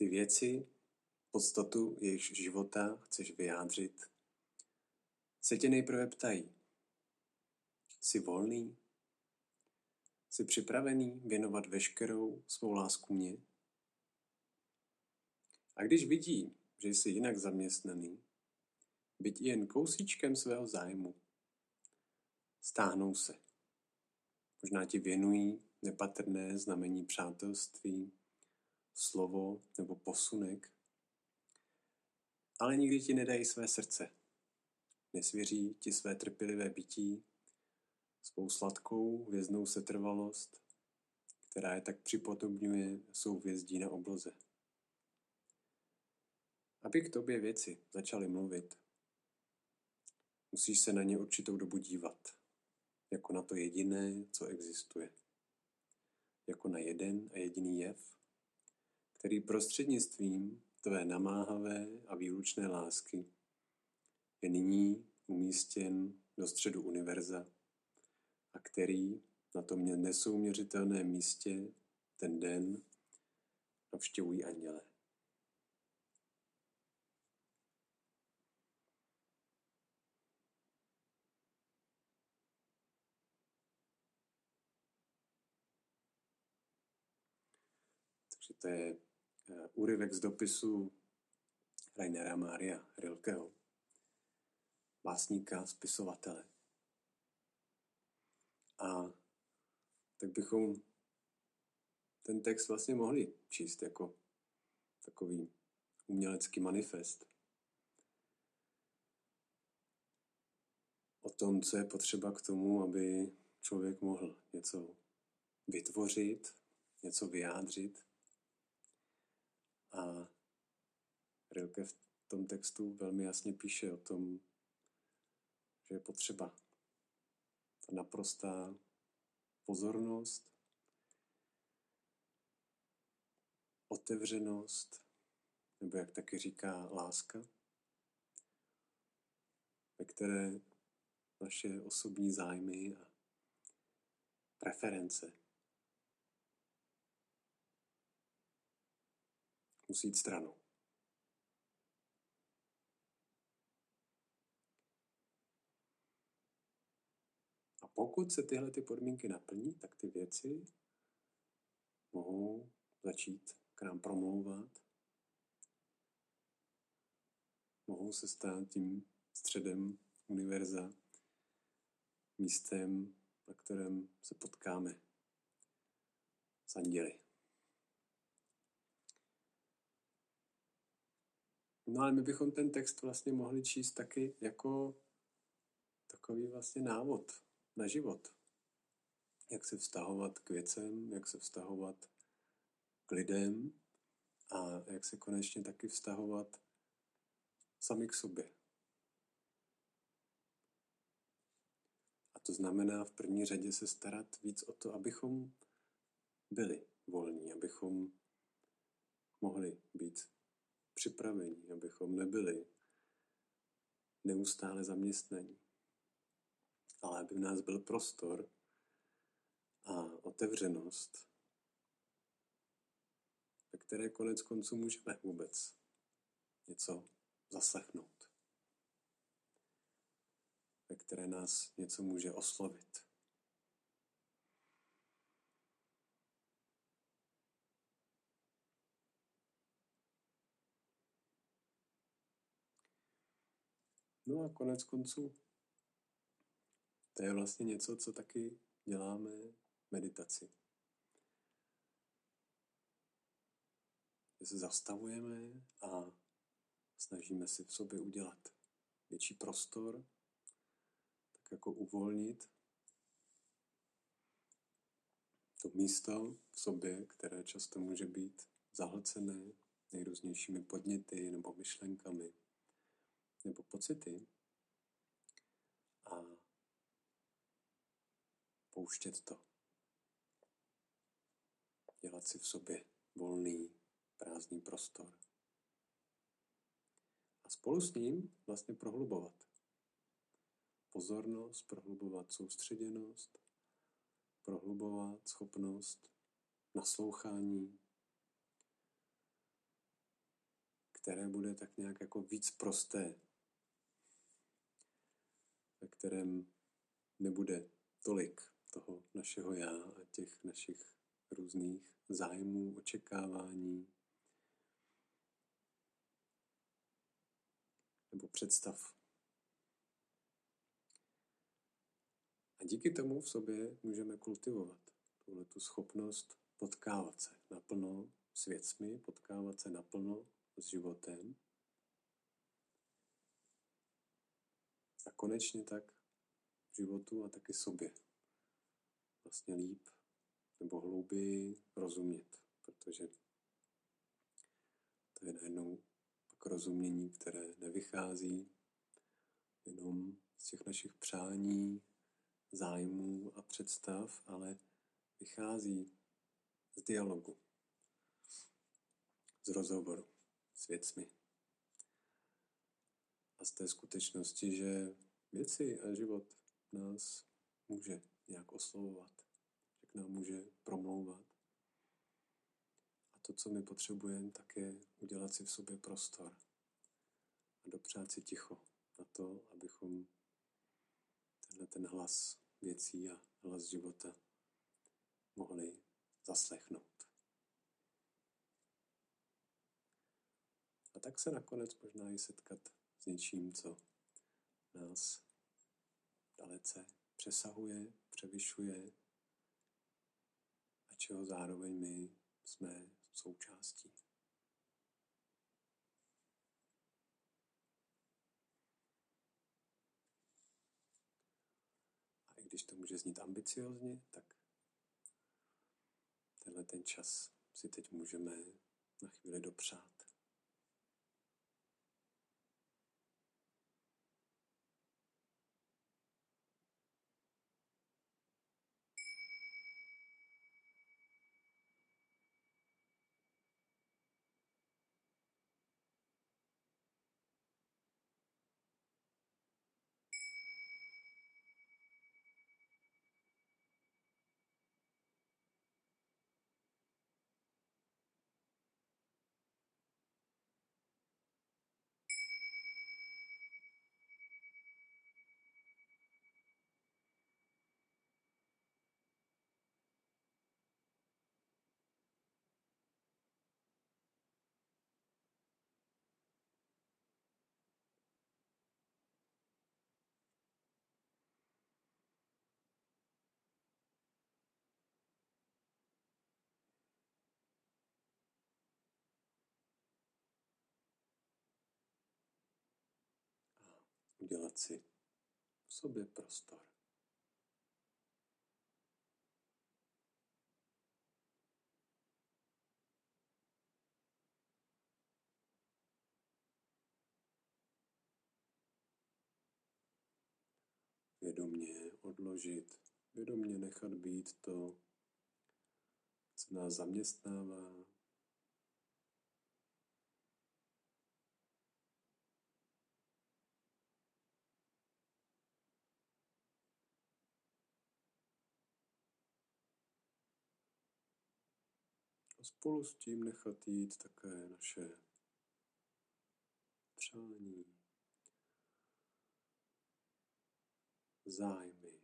ty věci, podstatu jejich života chceš vyjádřit, se tě nejprve ptají. Jsi volný? Jsi připravený věnovat veškerou svou lásku mě? A když vidí, že jsi jinak zaměstnaný, byť jen kousíčkem svého zájmu, stáhnou se. Možná ti věnují nepatrné znamení přátelství, slovo nebo posunek, ale nikdy ti nedají své srdce. Nesvěří ti své trpělivé bytí, svou sladkou věznou setrvalost, která je tak připodobňuje souvězdí na obloze. Aby k tobě věci začaly mluvit, musíš se na ně určitou dobu dívat, jako na to jediné, co existuje. Jako na jeden a jediný jev, který prostřednictvím tvé namáhavé a výlučné lásky je nyní umístěn do středu univerza a který na tom nesouměřitelném místě ten den navštěvují anděle. Takže to je úryvek z dopisu Rainera Mária Rilkeho, básníka, spisovatele. A tak bychom ten text vlastně mohli číst jako takový umělecký manifest. O tom, co je potřeba k tomu, aby člověk mohl něco vytvořit, něco vyjádřit. A Rilke v tom textu velmi jasně píše o tom, že je potřeba ta naprostá pozornost, otevřenost, nebo jak taky říká láska, ve které naše osobní zájmy a preference musí jít stranou. pokud se tyhle ty podmínky naplní, tak ty věci mohou začít k nám promlouvat, mohou se stát tím středem univerza, místem, na kterém se potkáme s anděli. No ale my bychom ten text vlastně mohli číst taky jako takový vlastně návod na život. Jak se vztahovat k věcem, jak se vztahovat k lidem a jak se konečně taky vztahovat sami k sobě. A to znamená v první řadě se starat víc o to, abychom byli volní, abychom mohli být připraveni, abychom nebyli neustále zaměstnaní ale aby v nás byl prostor a otevřenost, ve které konec konců můžeme vůbec něco zaslechnout, ve které nás něco může oslovit. No a konec konců to je vlastně něco, co taky děláme meditaci. Že se zastavujeme a snažíme si v sobě udělat větší prostor, tak jako uvolnit to místo v sobě, které často může být zahlcené nejrůznějšími podněty nebo myšlenkami nebo pocity. A pouštět to. Dělat si v sobě volný, prázdný prostor. A spolu s ním vlastně prohlubovat. Pozornost, prohlubovat soustředěnost, prohlubovat schopnost naslouchání, které bude tak nějak jako víc prosté, ve kterém nebude tolik toho našeho já a těch našich různých zájmů, očekávání nebo představ. A díky tomu v sobě můžeme kultivovat tuhle tu schopnost potkávat se naplno s věcmi, potkávat se naplno s životem. A konečně tak životu a taky sobě. Vlastně líp nebo hlouběji rozumět, protože to je najednou pak rozumění, které nevychází jenom z těch našich přání, zájmů a představ, ale vychází z dialogu, z rozhovoru s věcmi. A z té skutečnosti, že věci a život nás může nějak oslovovat, že k nám může promlouvat. A to, co my potřebujeme, tak je udělat si v sobě prostor a dopřát si ticho na to, abychom tenhle ten hlas věcí a hlas života mohli zaslechnout. A tak se nakonec možná i setkat s něčím, co nás dalece přesahuje, převyšuje a čeho zároveň my jsme součástí. A i když to může znít ambiciozně, tak tenhle ten čas si teď můžeme na chvíli dopřát. Udělat si v sobě prostor. Vědomně odložit, vědomně nechat být to, co nás zaměstnává, spolu s tím nechat jít také naše přání, zájmy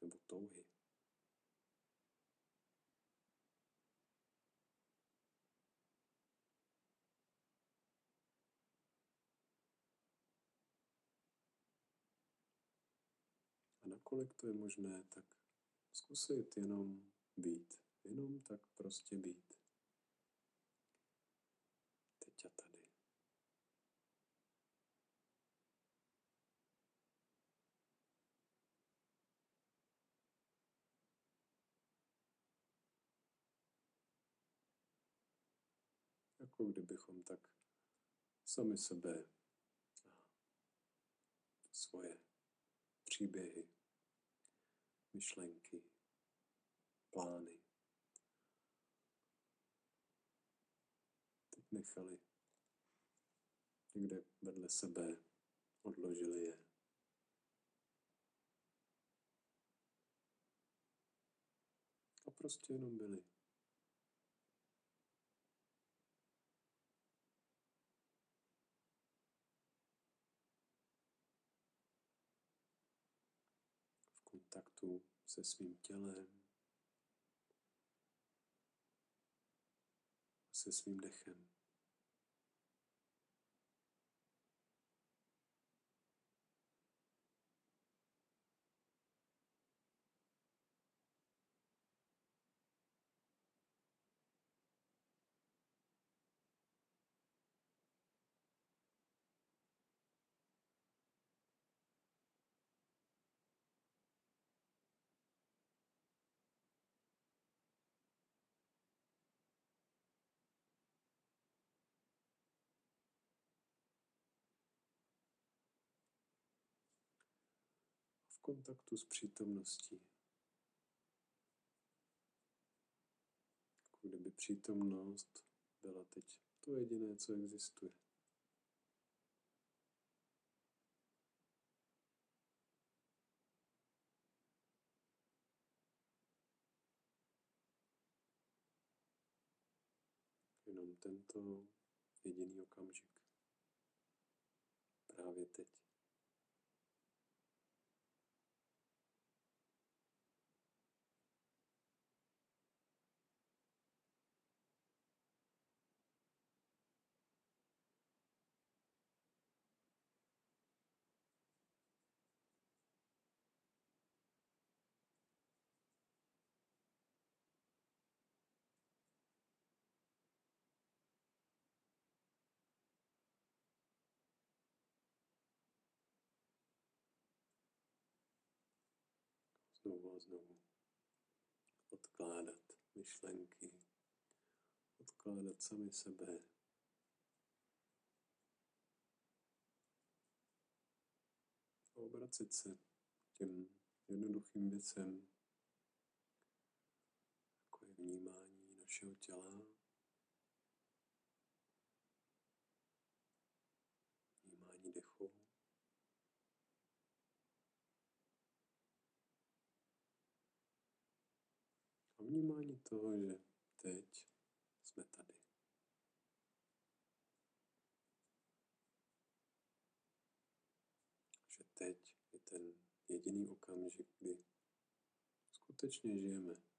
nebo touhy. A nakolik to je možné, tak Zkusit jenom být. Jenom tak prostě být. Teď a tady. Jako kdybychom tak sami sebe a svoje příběhy myšlenky, plány. Teď nechali někde vedle sebe, odložili je. A prostě jenom byli. kontaktu se svým tělem, se svým dechem. Kontaktu s přítomností. Jako kdyby přítomnost byla teď to jediné, co existuje. Jenom tento jediný okamžik. Právě teď. Znovu a znovu. Odkládat myšlenky, odkládat sami sebe. A obracet se k těm jednoduchým věcem, jako je vnímání našeho těla, vnímání dechu, vnímání toho, že teď jsme tady. Že teď je ten jediný okamžik, kdy skutečně žijeme.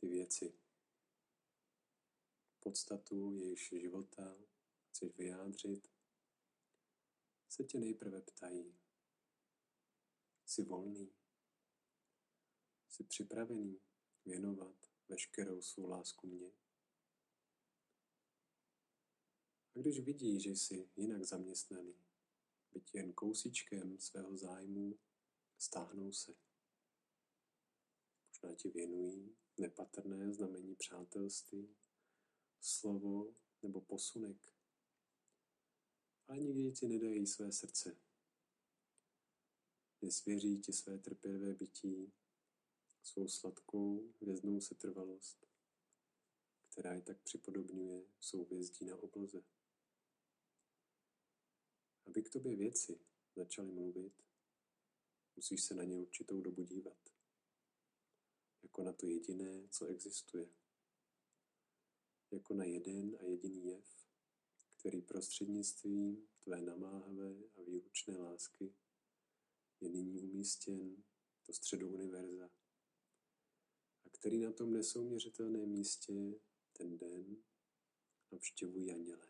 Ty věci. Podstatu jejich života chceš vyjádřit, se tě nejprve ptají. Jsi volný? Jsi připravený věnovat veškerou svou lásku mně? A když vidí, že jsi jinak zaměstnaný, byť jen kousíčkem svého zájmu, stáhnou se. Možná ti věnují nepatrné znamení přátelství, slovo nebo posunek. Ale nikdy ti nedají své srdce. Nesvěří ti své trpělivé bytí, svou sladkou věznou setrvalost, která je tak připodobňuje souvězdí na obloze. Aby k tobě věci začaly mluvit, musíš se na ně určitou dobu dívat jako na to jediné, co existuje. Jako na jeden a jediný jev, který prostřednictvím tvé namáhavé a výlučné lásky je nyní umístěn do středu univerza a který na tom nesouměřitelném místě ten den navštěvují andělé.